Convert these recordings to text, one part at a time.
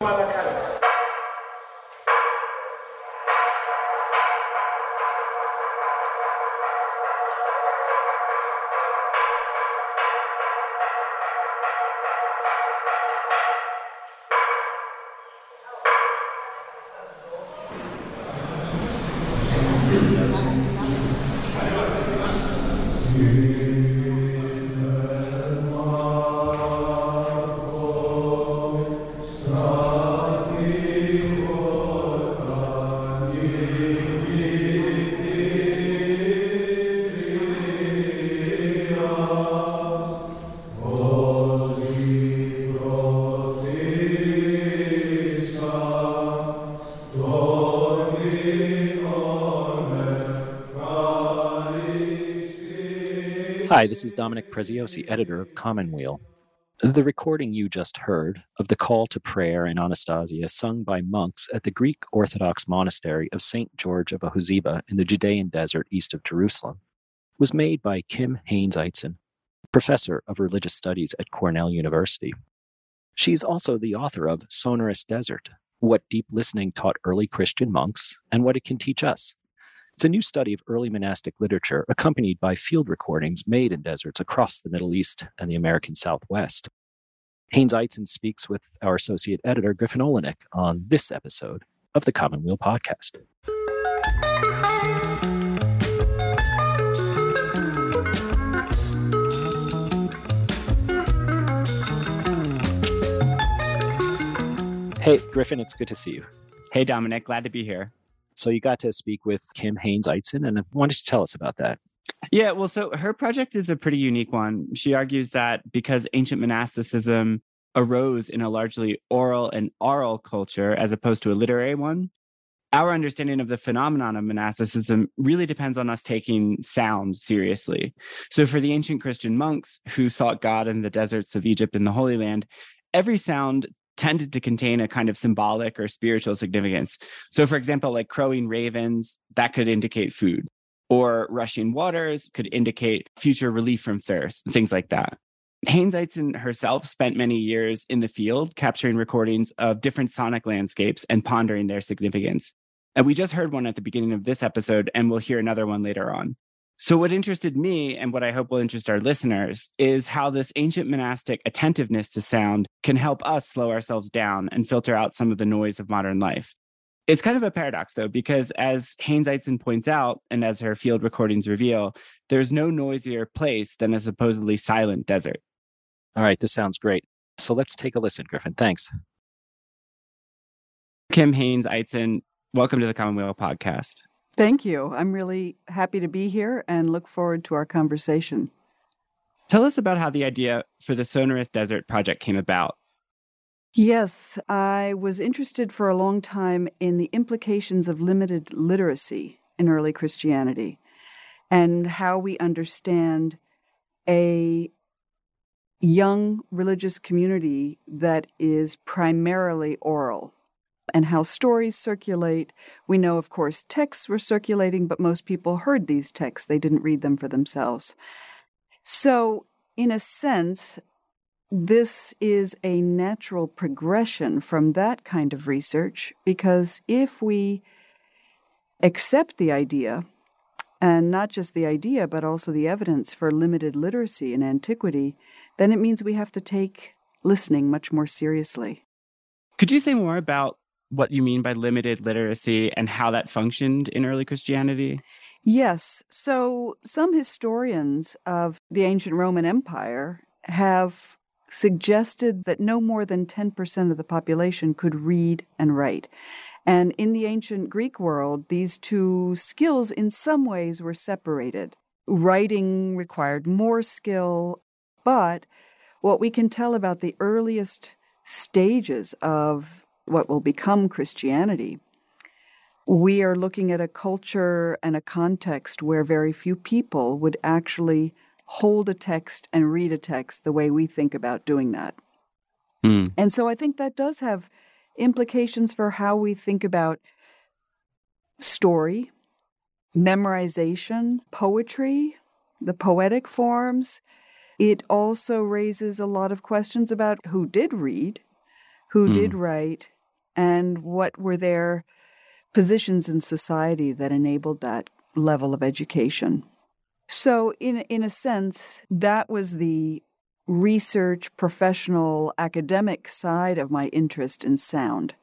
Guadalajara. Hi, this is Dominic Preziosi, editor of Commonweal. The recording you just heard of the call to prayer in Anastasia, sung by monks at the Greek Orthodox monastery of St. George of Choziba in the Judean desert east of Jerusalem, was made by Kim Haines Eitzen, professor of religious studies at Cornell University. She's also the author of Sonorous Desert What Deep Listening Taught Early Christian Monks and What It Can Teach Us it's a new study of early monastic literature accompanied by field recordings made in deserts across the Middle East and the American Southwest. Haines Eitzen speaks with our associate editor, Griffin Oleynick, on this episode of the Commonweal podcast. Hey, Griffin, it's good to see you. Hey, Dominic, glad to be here. So you got to speak with Kim Haines Eitzen, and why don't you tell us about that? Yeah, well, so her project is a pretty unique one. She argues that because ancient monasticism arose in a largely oral and aural culture as opposed to a literary one, our understanding of the phenomenon of monasticism really depends on us taking sound seriously. So, for the ancient Christian monks who sought God in the deserts of Egypt and the Holy Land, every sound tended to contain a kind of symbolic or spiritual significance. So, for example, like crowing ravens, that could indicate food, or rushing waters could indicate future relief from thirst, things like that. Haines Eitzen herself spent many years in the field capturing recordings of different sonic landscapes and pondering their significance. And we just heard one at the beginning of this episode, and we'll hear another one later on. So, what interested me, and what I hope will interest our listeners, is how this ancient monastic attentiveness to sound can help us slow ourselves down and filter out some of the noise of modern life. It's kind of a paradox, though, because as Haines Eitzen points out, and as her field recordings reveal, there's no noisier place than a supposedly silent desert. All right, this sounds great. So let's take a listen, Griffin. Thanks. Kim Haines Eitzen, welcome to the Commonweal podcast. Thank you. I'm really happy to be here and look forward to our conversation. Tell us about how the idea for the Sonorous Desert project came about. Yes, I was interested for a long time in the implications of limited literacy in early Christianity and how we understand a young religious community that is primarily oral and how stories circulate. We know, of course, texts were circulating, but most people heard these texts. They didn't read them for themselves. So, in a sense, this is a natural progression from that kind of research because if we accept the idea, and not just the idea, but also the evidence for limited literacy in antiquity, then it means we have to take listening much more seriously. Could you say more about what you mean by limited literacy and how that functioned in early Christianity? Yes. So, some historians of the ancient Roman Empire have suggested that no more than 10% of the population could read and write. And in the ancient Greek world, these two skills in some ways were separated. Writing required more skill, but what we can tell about the earliest stages of what will become Christianity, we are looking at a culture and a context where very few people would actually hold a text and read a text the way we think about doing that. Mm. And so I think that does have implications for how we think about story, memorization, poetry, the poetic forms. It also raises a lot of questions about who did read who mm. did write and what were their positions in society that enabled that level of education. So, in, in a sense, that was the research, professional, academic side of my interest in sound.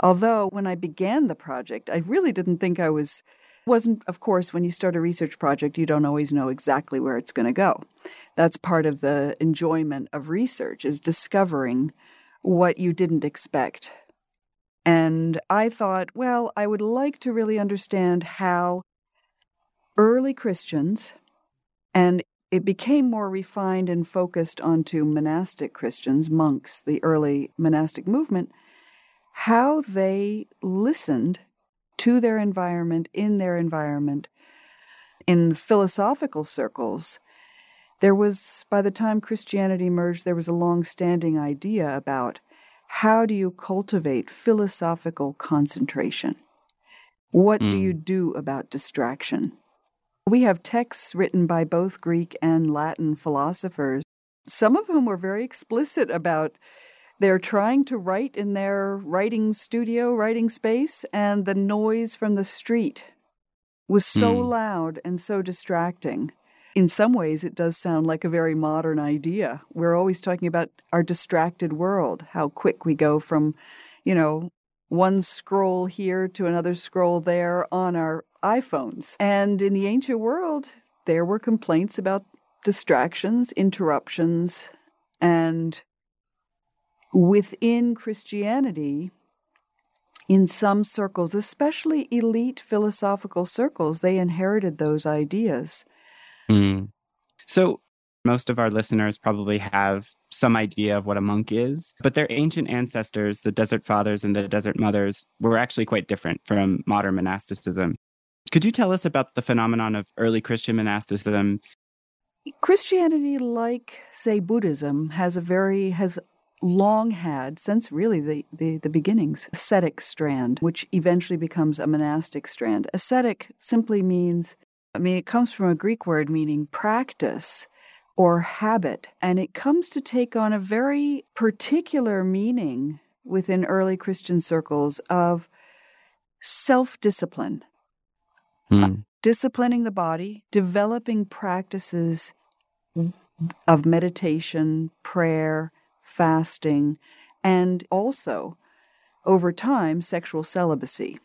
Although, when I began the project, I really didn't think I was wasn't of course when you start a research project you don't always know exactly where it's going to go that's part of the enjoyment of research is discovering what you didn't expect and I thought, well, I would like to really understand how early Christians, and it became more refined and focused onto monastic Christians, monks, the early monastic movement, how they listened to their environment, in their environment. In philosophical circles, there was, by the time Christianity emerged, there was a long standing idea about how do you cultivate philosophical concentration? What mm. do you hmm. do about distraction? We have texts written by both Greek and Latin philosophers, some of whom were very explicit about they're trying to write in their writing studio, writing space, and the noise from the street was so mm. loud and so distracting in some ways, it does sound like a very modern idea. We're always talking about our distracted world, how quick we go from, you know, one scroll here to another scroll there on our iPhones. And in the ancient world, there were complaints about distractions, interruptions, and within Christianity, in some circles, especially elite philosophical circles, they inherited those ideas. Mm. So, most of our listeners probably have some idea of what a monk is, but their ancient ancestors, the Desert Fathers and the Desert Mothers, were actually quite different from modern monasticism. Could you tell us about the phenomenon of early Christian monasticism? Christianity, like, say, Buddhism, has a very, has long had, since really the, the, the, beginnings, ascetic strand, which eventually becomes a monastic strand. Ascetic simply means I mean, it comes from a Greek word meaning practice or habit, and it comes to take on a very particular meaning within early Christian circles of self discipline, mm. disciplining the body, developing practices of meditation, prayer, fasting, and also over time, sexual celibacy.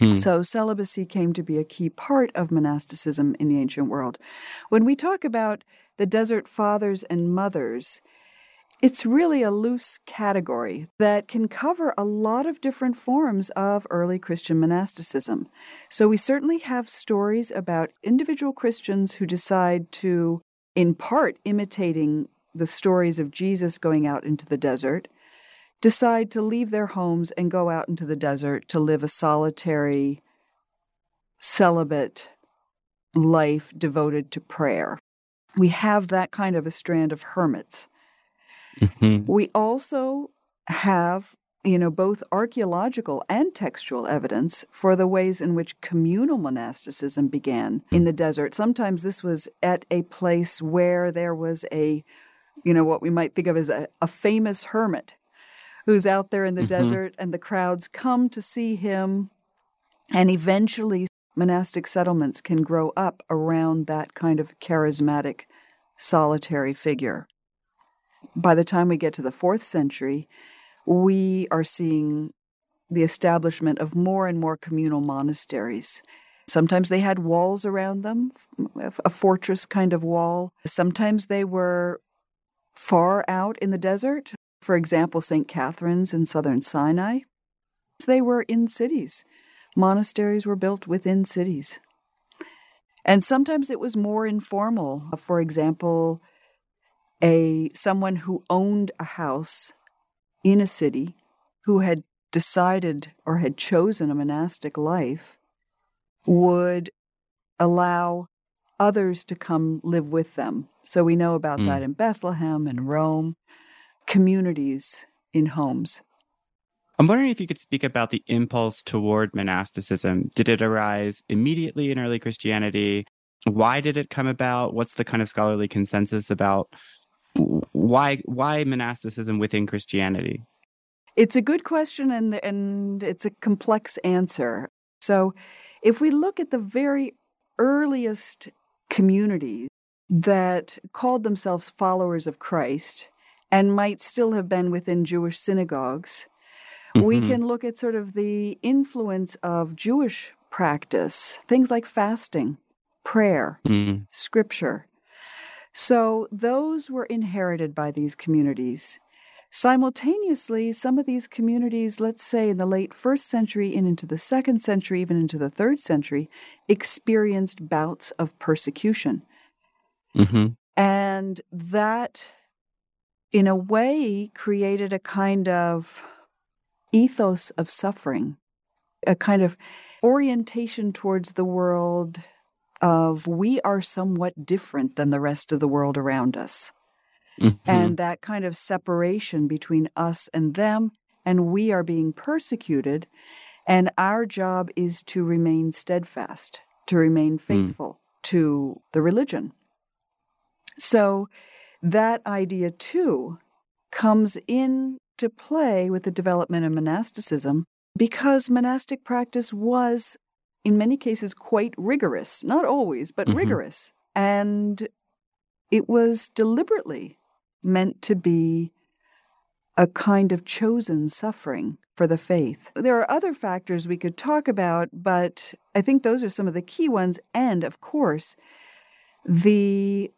Hmm. So, celibacy came to be a key part of monasticism in the ancient world. When we talk about the desert fathers and mothers, it's really a loose category that can cover a lot of different forms of early Christian monasticism. So, we certainly have stories about individual Christians who decide to, in part, imitating the stories of Jesus going out into the desert, decide to leave their homes and go out into the desert to live a solitary, celibate life devoted to prayer. We have that kind of a strand of hermits. Mm-hmm. We also have, you know, both archaeological and textual evidence for the ways in which communal monasticism began in the desert. Sometimes this was at a place where there was a, you know, what we might think of as a, a famous hermit who's out there in the mm-hmm. desert, and the crowds come to see him. And eventually, monastic settlements can grow up around that kind of charismatic, solitary figure. By the time we get to the fourth century, we are seeing the establishment of more and more communal monasteries. Sometimes they had walls around them, a fortress kind of wall. Sometimes they were far out in the desert, for example, St. Catherine's in southern Sinai, they were in cities. Monasteries were built within cities. And sometimes it was more informal. For example, a someone who owned a house in a city who had decided or had chosen a monastic life would allow others to come live with them. So we know about mm. that in Bethlehem and Rome communities in homes. I'm wondering if you could speak about the impulse toward monasticism. Did it arise immediately in early Christianity? Why did it come about? What's the kind of scholarly consensus about why why monasticism within Christianity? It's a good question and and it's a complex answer. So, if we look at the very earliest communities that called themselves followers of Christ and might still have been within Jewish synagogues, mm-hmm. we can look at sort of the influence of Jewish practice, things like fasting, prayer, mm. scripture. So those were inherited by these communities. Simultaneously, some of these communities, let's say in the late first century and into the second century, even into the third century, experienced bouts of persecution. Mm-hmm. And that, in a way, created a kind of ethos of suffering, a kind of orientation towards the world of we are somewhat different than the rest of the world around us. Mm-hmm. And that kind of separation between us and them, and we are being persecuted. And our job is to remain steadfast, to remain mm. faithful mm. to the religion. So that idea too comes into play with the development of monasticism because monastic practice was, in many cases, quite rigorous. Not always, but mm-hmm. rigorous. And it was deliberately meant to be a kind of chosen suffering for the faith. There are other factors we could talk about, but I think those are some of the key ones. And of course, the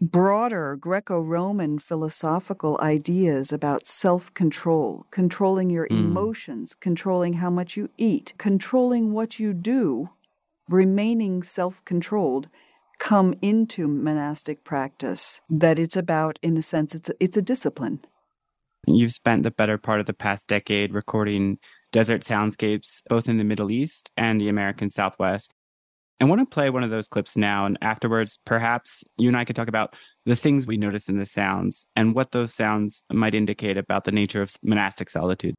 broader Greco Roman philosophical ideas about self control, controlling your mm. emotions, controlling how much you eat, controlling what you do, remaining self controlled come into monastic practice that it's about in a sense it's a, it's a discipline you've spent the better part of the past decade recording desert soundscapes both in the middle east and the american southwest i want to play one of those clips now and afterwards perhaps you and i could talk about the things we notice in the sounds and what those sounds might indicate about the nature of monastic solitude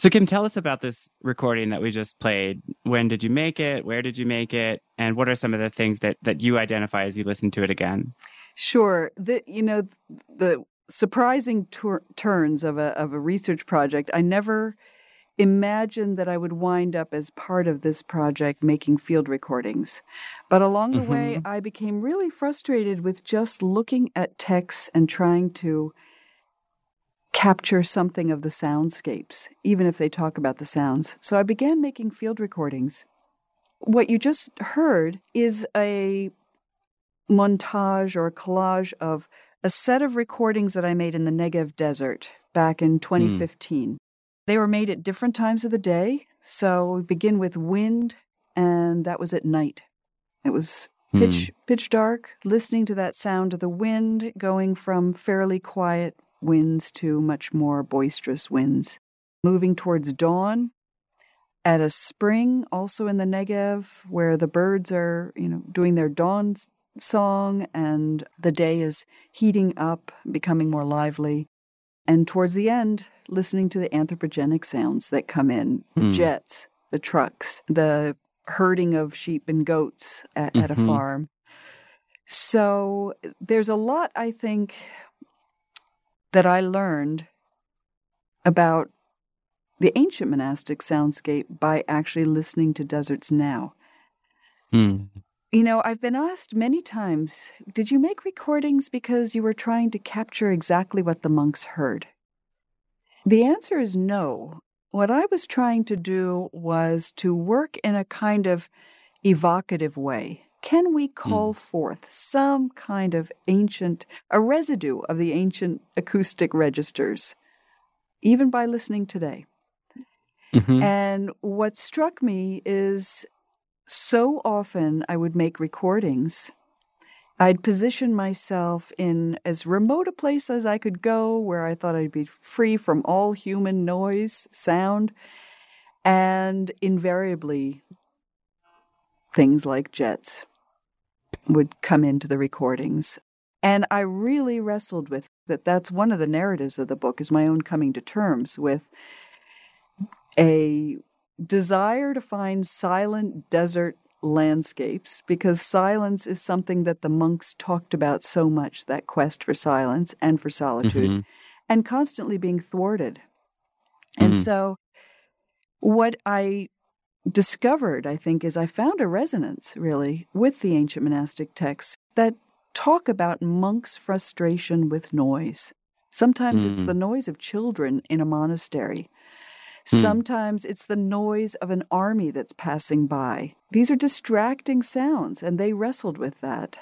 So, Kim, tell us about this recording that we just played. When did you make it? Where did you make it? And what are some of the things that, that you identify as you listen to it again? Sure. The, you know, the surprising tur- turns of a, of a research project, I never imagined that I would wind up as part of this project making field recordings. But along the mm-hmm. way, I became really frustrated with just looking at texts and trying to capture something of the soundscapes, even if they talk about the sounds. So I began making field recordings. What you just heard is a montage or a collage of a set of recordings that I made in the Negev desert back in 2015. Mm. They were made at different times of the day. So we begin with wind, and that was at night. It was pitch hmm. pitch dark, listening to that sound of the wind going from fairly quiet winds to much more boisterous winds. Moving towards dawn, at a spring also in the Negev where the birds are, you know, doing their dawn song and the day is heating up, becoming more lively. And towards the end, listening to the anthropogenic sounds that come in, the mm. jets, the trucks, the herding of sheep and goats at, mm-hmm. at a mm-hmm. farm. So there's a lot, I think, that I learned about the ancient monastic soundscape by actually listening to deserts now. Mm. You know, I've been asked many times did you make recordings because you were trying to capture exactly what the monks heard? The answer is no. What I was trying to do was to work in a kind of evocative way. Can we call mm. forth some kind of ancient, a residue of the ancient acoustic registers, even by listening today? Mm-hmm. And what struck me is so often I would make recordings. I'd position myself in as remote a place as I could go where I thought I'd be free from all human noise, sound, and invariably things like jets would come into the recordings. And I really wrestled with that. That's one of the narratives of the book is my own coming to terms with a desire to find silent desert landscapes because silence is something that the monks talked about so much that quest for silence and for solitude mm-hmm. and constantly being thwarted. Mm-hmm. And so, what I discovered, I think, is I found a resonance really with the ancient monastic texts that talk about monks' frustration with noise. Sometimes mm-hmm. it's the noise of children in a monastery. Hmm. Sometimes it's the noise of an army that's passing by. These are distracting sounds, and they wrestled with that.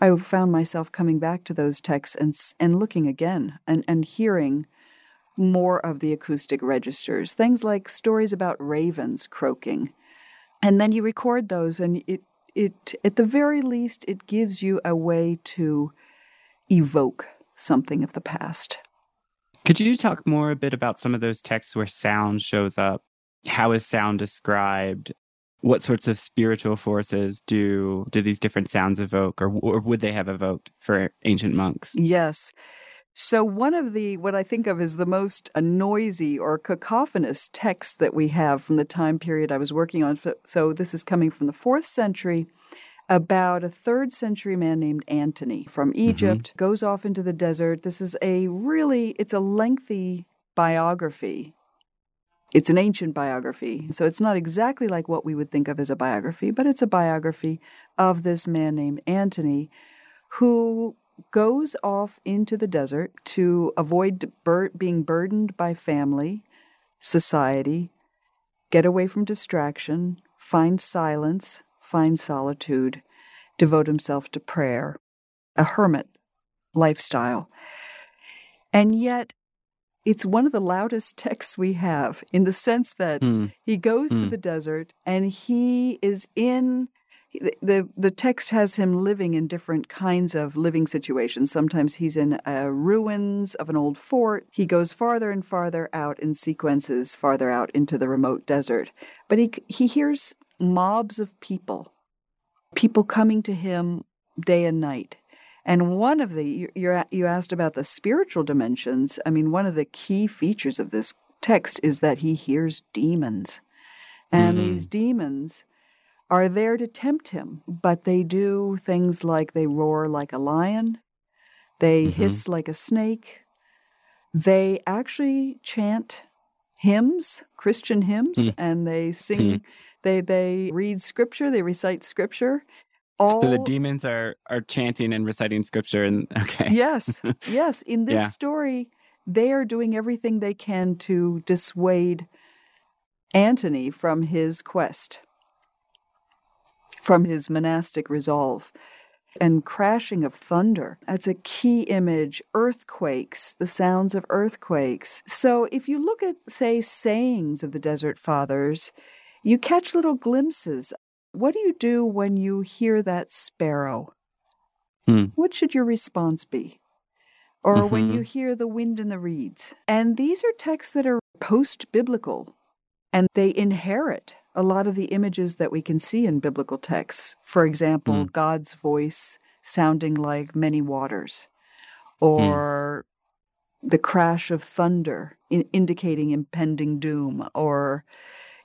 I found myself coming back to those texts and, and looking again and, and hearing more of the acoustic registers, things like stories about ravens croaking. And then you record those, and it, it at the very least, it gives you a way to evoke something of the past. Could you talk more a bit about some of those texts where sound shows up? How is sound described? What sorts of spiritual forces do do these different sounds evoke, or, or would they have evoked for ancient monks? Yes. So one of the what I think of as the most noisy or cacophonous texts that we have from the time period I was working on. So this is coming from the fourth century about a third century man named Antony from mm-hmm. Egypt, mm-hmm. goes off into the desert. This is a really, it's a lengthy biography. It's an ancient biography. So it's not exactly like what we would think of as a biography, but it's a biography of this man named Antony who goes off into the desert to avoid bur- being burdened by family, society, get away from distraction, find silence, find solitude, devote himself to prayer, a hermit lifestyle. And yet, it's one of the loudest texts we have in the sense that mm. he goes mm. to hmm. the desert and he is in the the text has him living in different kinds of living situations. Sometimes he's in uh, ruins of an old fort. He goes farther and farther out in sequences, farther out into the remote desert. But he he hears mobs of people, people coming to him day and night. And one of the you you asked about the spiritual dimensions. I mean, one of the key features of this text is that he hears demons, and mm-hmm. these demons are there to tempt him, but they do things like they roar like a lion, they mm-hmm. hiss like a snake, they actually chant hymns, Christian hymns, mm. and they sing mm. They they read scripture, they recite scripture. All so the demons are are chanting and reciting scripture and okay. Yes. Yes, in this yeah. story they are doing everything they can to dissuade Antony from his quest, from his monastic resolve. and crashing of thunder. That's a key image. Earthquakes, the sounds of earthquakes. So if you look at, say, sayings of the Desert Fathers, you catch little glimpses. What do you do when you hear that sparrow? Hmm. What should your response be? Or when Mhm. you hear the wind in the reeds. And these are texts that are post biblical and they inherit a lot of the images that we can see in biblical texts. For example, Mm. God's voice sounding like many waters, or the crash of thunder in- indicating impending doom, or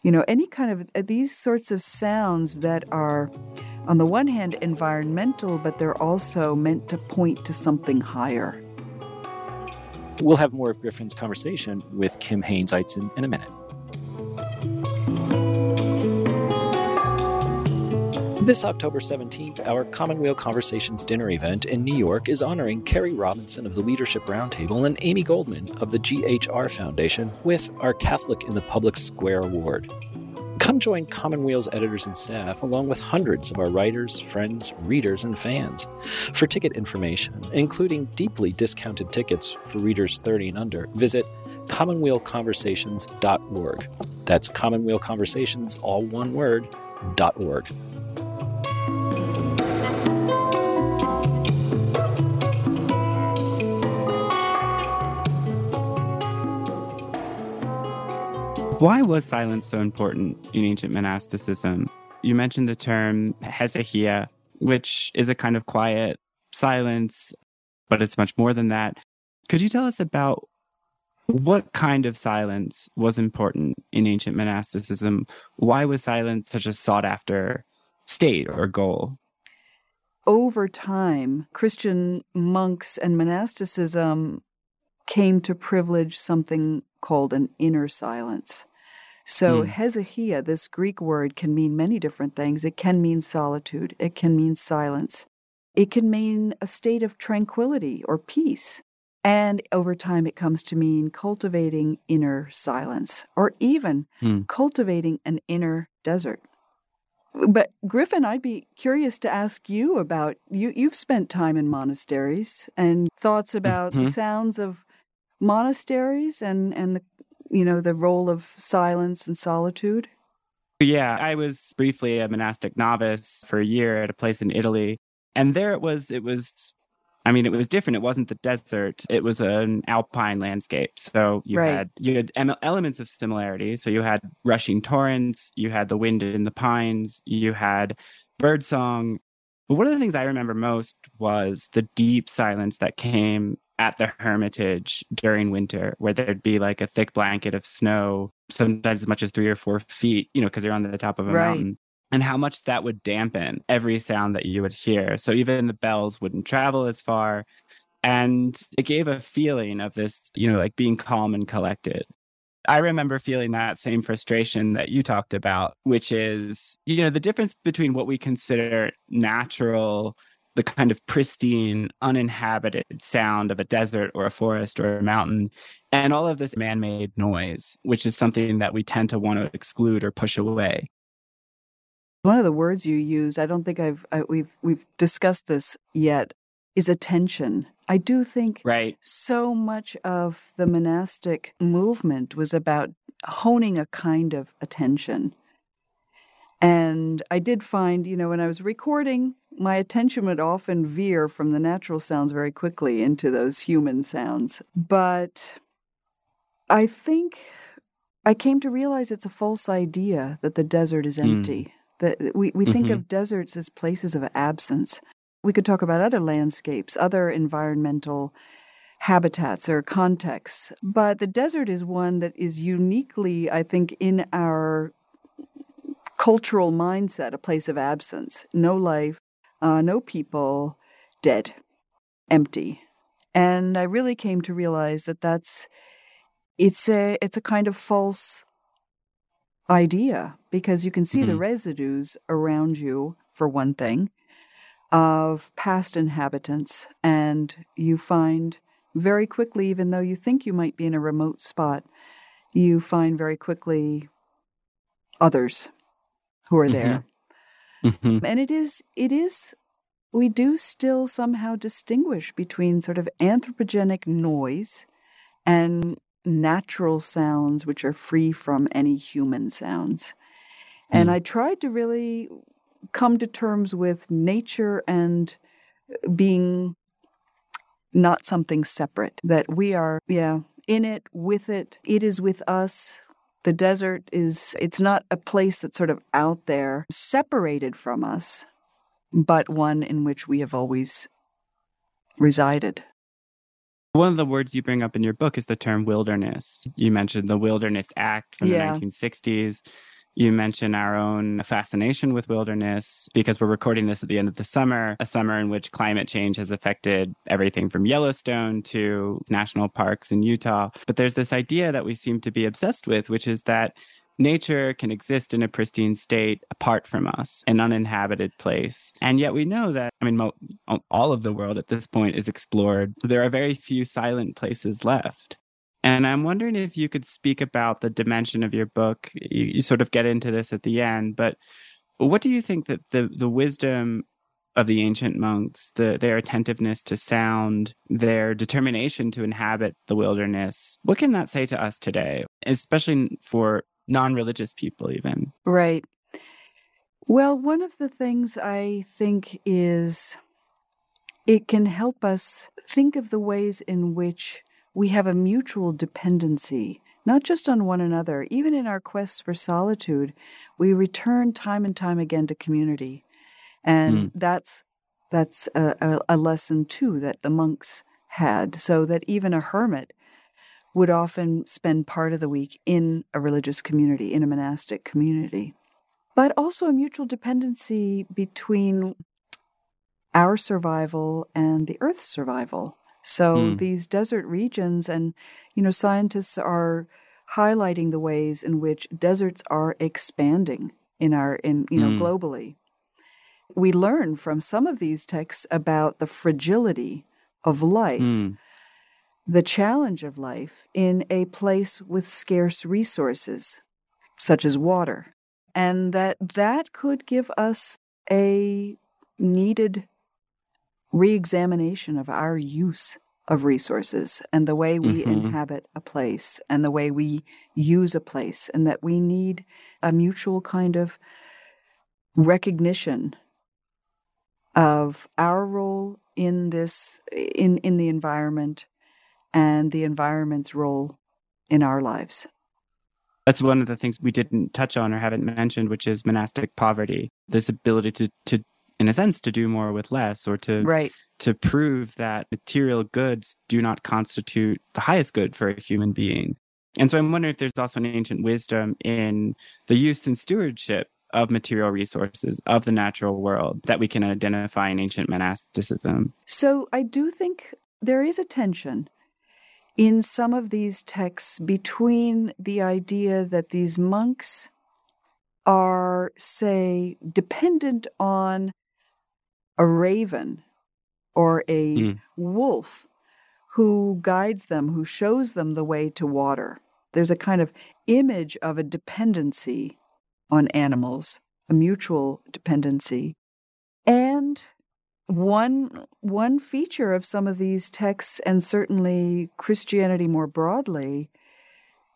you know any kind of uh, these sorts of sounds that are on the one hand environmental but they're also meant to point to something higher We'll have more of Griffin's conversation with Kim Haines Eitzen in a minute. This October 17th, our Commonweal Conversations dinner event in New York is honoring Kerry Robinson of the Leadership Roundtable and Amy Goldman of the GHR Foundation with our Catholic in the Public Square Award. Come join Commonweal's editors and staff, along with hundreds of our writers, friends, readers, and fans. For ticket information, including deeply discounted tickets for readers 30 and under, visit commonwealconversations.org. That's Commonweal Conversations, all one word, .org. Why was silence so important in ancient monasticism? You mentioned the term hesychia, which is a kind of quiet silence, but it's much more than that. Could you tell us about what kind of silence was important in ancient monasticism? Why was silence such a sought after state or goal? over time, Christian monks and monasticism came to privilege something called an inner silence. So, hesychia, this Greek word, can mean many different things. It can mean solitude, it can mean silence, it can mean a state of tranquility or peace. And over time, it comes to mean cultivating inner silence or even Hmm. cultivating an inner desert. But Griffin, I'd be curious to ask you about you. You've spent time in monasteries and thoughts about the Mhm. sounds of monasteries and and the you know the role of silence and solitude. Yeah, I was briefly a monastic novice for a year at a place in Italy. And there it was, it was, I mean, it was different. It wasn't the desert, it was an alpine landscape. So you Right. had, you had elements of similarity. So you had rushing torrents, you had the wind in the pines, you had birdsong. But one of the things I remember most was the deep silence that came at the hermitage during winter, where there'd be like a thick blanket of snow, sometimes as much as three or four feet, you know, because you're on the top of a Right. mountain, and how much that would dampen every sound that you would hear. So even the bells wouldn't travel as far. And it gave a feeling of this, you know, like being calm and collected. I remember feeling that same frustration that you talked about, which is, you know, the difference between what we consider natural, the kind of pristine, uninhabited sound of a desert or a forest or a mountain, and all of this man made noise, which is something that we tend to want to exclude or push away. One of the words you used, I don't think I've I, we've we've discussed this yet, is attention. I do think Right. so much of the monastic movement was about honing a kind of attention. And I did find, you know, when I was recording, my attention would often veer from the natural sounds very quickly into those human sounds. But I think I came to realize it's a false idea that the desert is Hmm. empty. We, we think Mhm. of deserts as places of absence. We could talk about other landscapes, other environmental habitats or contexts, but the desert is one that is uniquely, I think, in our cultural mindset, a place of absence. No life, uh, no people, dead, empty. And I really came to realize that that's it's a it's a kind of false idea because you can see the Mhm. residues around you for one thing of past inhabitants and you find very quickly even though you think you might be in a remote spot you find very quickly others who are there Mhm. and it is it is we do still somehow distinguish between sort of anthropogenic noise and natural sounds which are free from any human sounds. And Mm. I tried to really come to terms with nature and being not something separate, that we are, yeah, in it, with it, it is with us. The desert is, it's not a place that's sort of out there, separated from us, but one in which we have always resided. One of the words you bring up in your book is the term wilderness. You mentioned the Wilderness Act from Yeah. the 1960s. You mention our own fascination with wilderness because we're recording this at the end of the summer, a summer in which climate change has affected everything from Yellowstone to national parks in Utah. But there's this idea that we seem to be obsessed with, which is that nature can exist in a pristine state apart from us, an uninhabited place. And yet we know that, I mean, mo- all of the world at this point is explored. There are very few silent places left. And I'm wondering if you could speak about the dimension of your book. You, you sort of get into this at the end, but what do you think that the, the wisdom of the ancient monks, the, their attentiveness to sound, their determination to inhabit the wilderness, what can that say to us today, especially for non religious people, even? Right. Well, one of the things I think is it can help us think of the ways in which we have a mutual dependency, not just on one another. Even in our quests for solitude, we return time and time again to community. And Mm. that's that's a, a, a lesson too that the monks had, so that even a hermit would often spend part of the week in a religious community, in a monastic community. But also a mutual dependency between our survival and the Earth's survival. So Mm. these desert regions, and you know, scientists are highlighting the ways in which deserts are expanding in our in you know Mm. globally. We learn from some of these texts about the fragility of life Mm. The challenge of life in a place with scarce resources such as water and that that could give us a needed reexamination of our use of resources and the way we Mhm. inhabit a place and the way we use a place and that we need a mutual kind of recognition of our role in this in in the environment and the environment's role in our lives. That's one of the things we didn't touch on or haven't mentioned, which is monastic poverty. This ability to, to in a sense, to do more with less or to Right. to prove that material goods do not constitute the highest good for a human being. And so I'm wondering if there's also an ancient wisdom in the use and stewardship of material resources of the natural world that we can identify in ancient monasticism. So I do think there is a tension in some of these texts between the idea that these monks are, say, dependent on a raven or a Mm. wolf who guides them, who shows them the way to water. There's a kind of image of a dependency on animals, a mutual dependency. And one one feature of some of these texts and certainly Christianity more broadly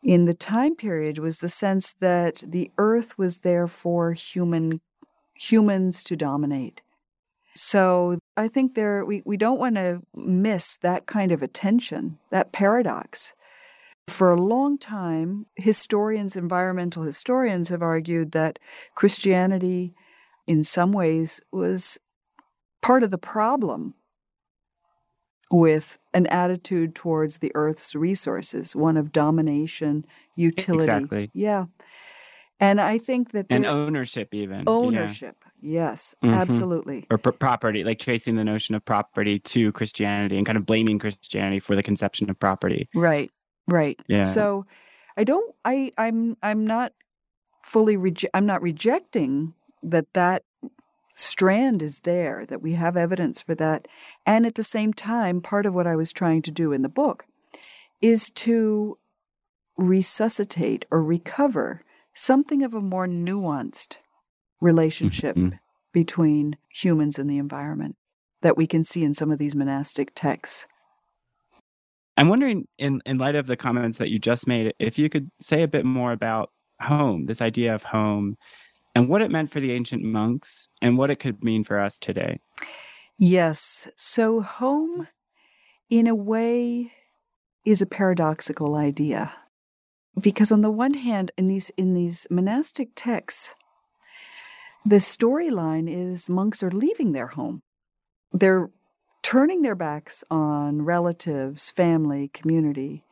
in the time period was the sense that the earth was there for human humans to dominate. So I think there we, we don't want to miss that kind of attention, that paradox. For a long time, historians, environmental historians have argued that Christianity in some ways was part of the problem with an attitude towards the earth's resources, one of domination, utility. Exactly. Yeah. And I think that And ownership, even. yeah. ownership. Yes, Mhm. absolutely. or pr- property, like tracing the notion of property to Christianity and kind of blaming Christianity for the conception of property. Right. Right. Yeah. So I don't I I'm I'm not fully reje- I'm not rejecting that that strand is there that we have evidence for that and at the same time part of what I was trying to do in the book is to resuscitate or recover something of a more nuanced relationship Mhm. between humans and the environment. that we can see in some of these monastic texts. I'm wondering, in, in light of the comments that you just made, if you could say a bit more about home, this idea of home, and what it meant for the ancient monks and what it could mean for us today. Yes. So, home, in a way, is a paradoxical idea. Because on the one hand, in these in these monastic texts, the storyline is monks are leaving their home. They're turning their backs on relatives, family, community,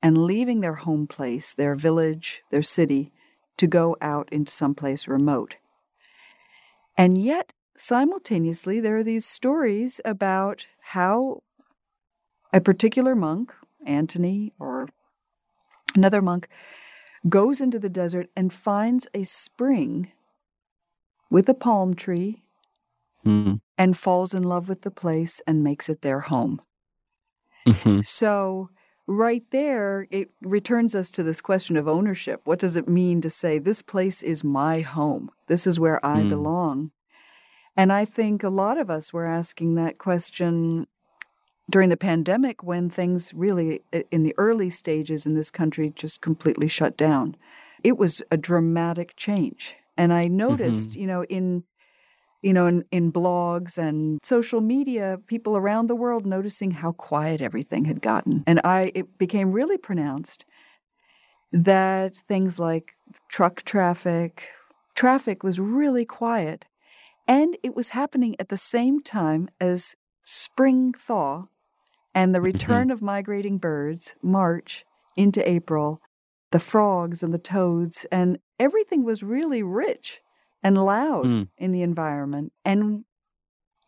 and leaving their home place, their village, their city, to go out into someplace remote. And yet, simultaneously, there are these stories about how a particular monk, Antony or another monk, goes into the desert and finds a spring with a palm tree mm. and falls in love with the place and makes it their home. Mm-hmm. So, right there, it returns us to this question of ownership. What does it mean to say, this place is my home? This is where I mm. belong? And I think a lot of us were asking that question during the pandemic when things really, in the early stages in this country, just completely shut down. It was a dramatic change. And I noticed, mm-hmm. you know, in you know, in, in blogs and social media, people around the world noticing how quiet everything had gotten. And I it became really pronounced that things like truck traffic, traffic was really quiet. And it was happening at the same time as spring thaw and the mm-hmm. return of migrating birds, March into April, the frogs and the toads, and everything was really rich and loud mm. in the environment. And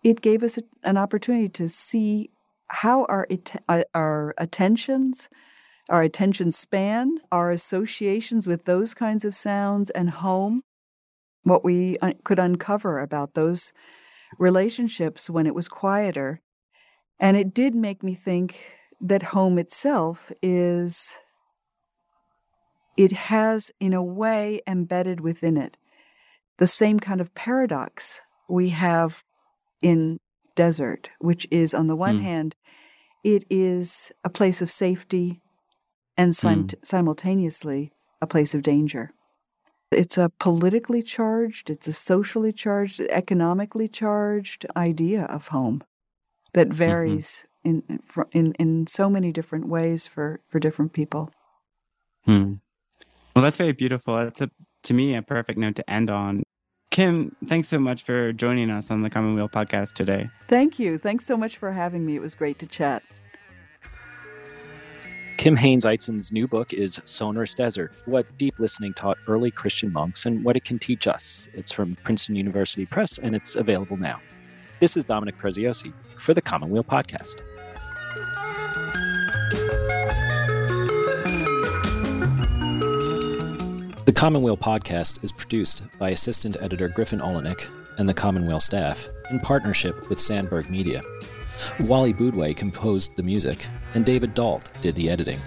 it gave us a, an opportunity to see how our, uh, our attentions, our attention span, our associations with those kinds of sounds and home, what we could uncover about those relationships when it was quieter. And it did make me think that home itself is, it has, in a way, embedded within it the same kind of paradox we have in desert, which is on the one mm. hand, it is a place of safety and sim- mm. simultaneously a place of danger. It's a politically charged, it's a socially charged, economically charged idea of home that mm-hmm. varies mm-hmm. in, in in so many different ways for for different people. Hmm. Well, that's very beautiful. That's a to me a perfect note to end on. Kim, thanks so much for joining us on the Commonweal podcast today. Thank you. Thanks so much for having me. It was great to chat. Kim Haines Eitzen's new book is Sonorous Desert What Deep Listening Taught Early Christian Monks and What It Can Teach Us. It's from Princeton University Press and it's available now. This is Dominic Preziosi for the Commonweal Podcast. The Commonweal podcast is produced by assistant editor Griffin Oleynick and the Commonweal staff in partnership with Sandberg Media. Wally Boudway composed the music, and David Dault did the editing.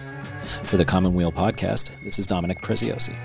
For the Commonweal podcast, this is Dominic Preziosi.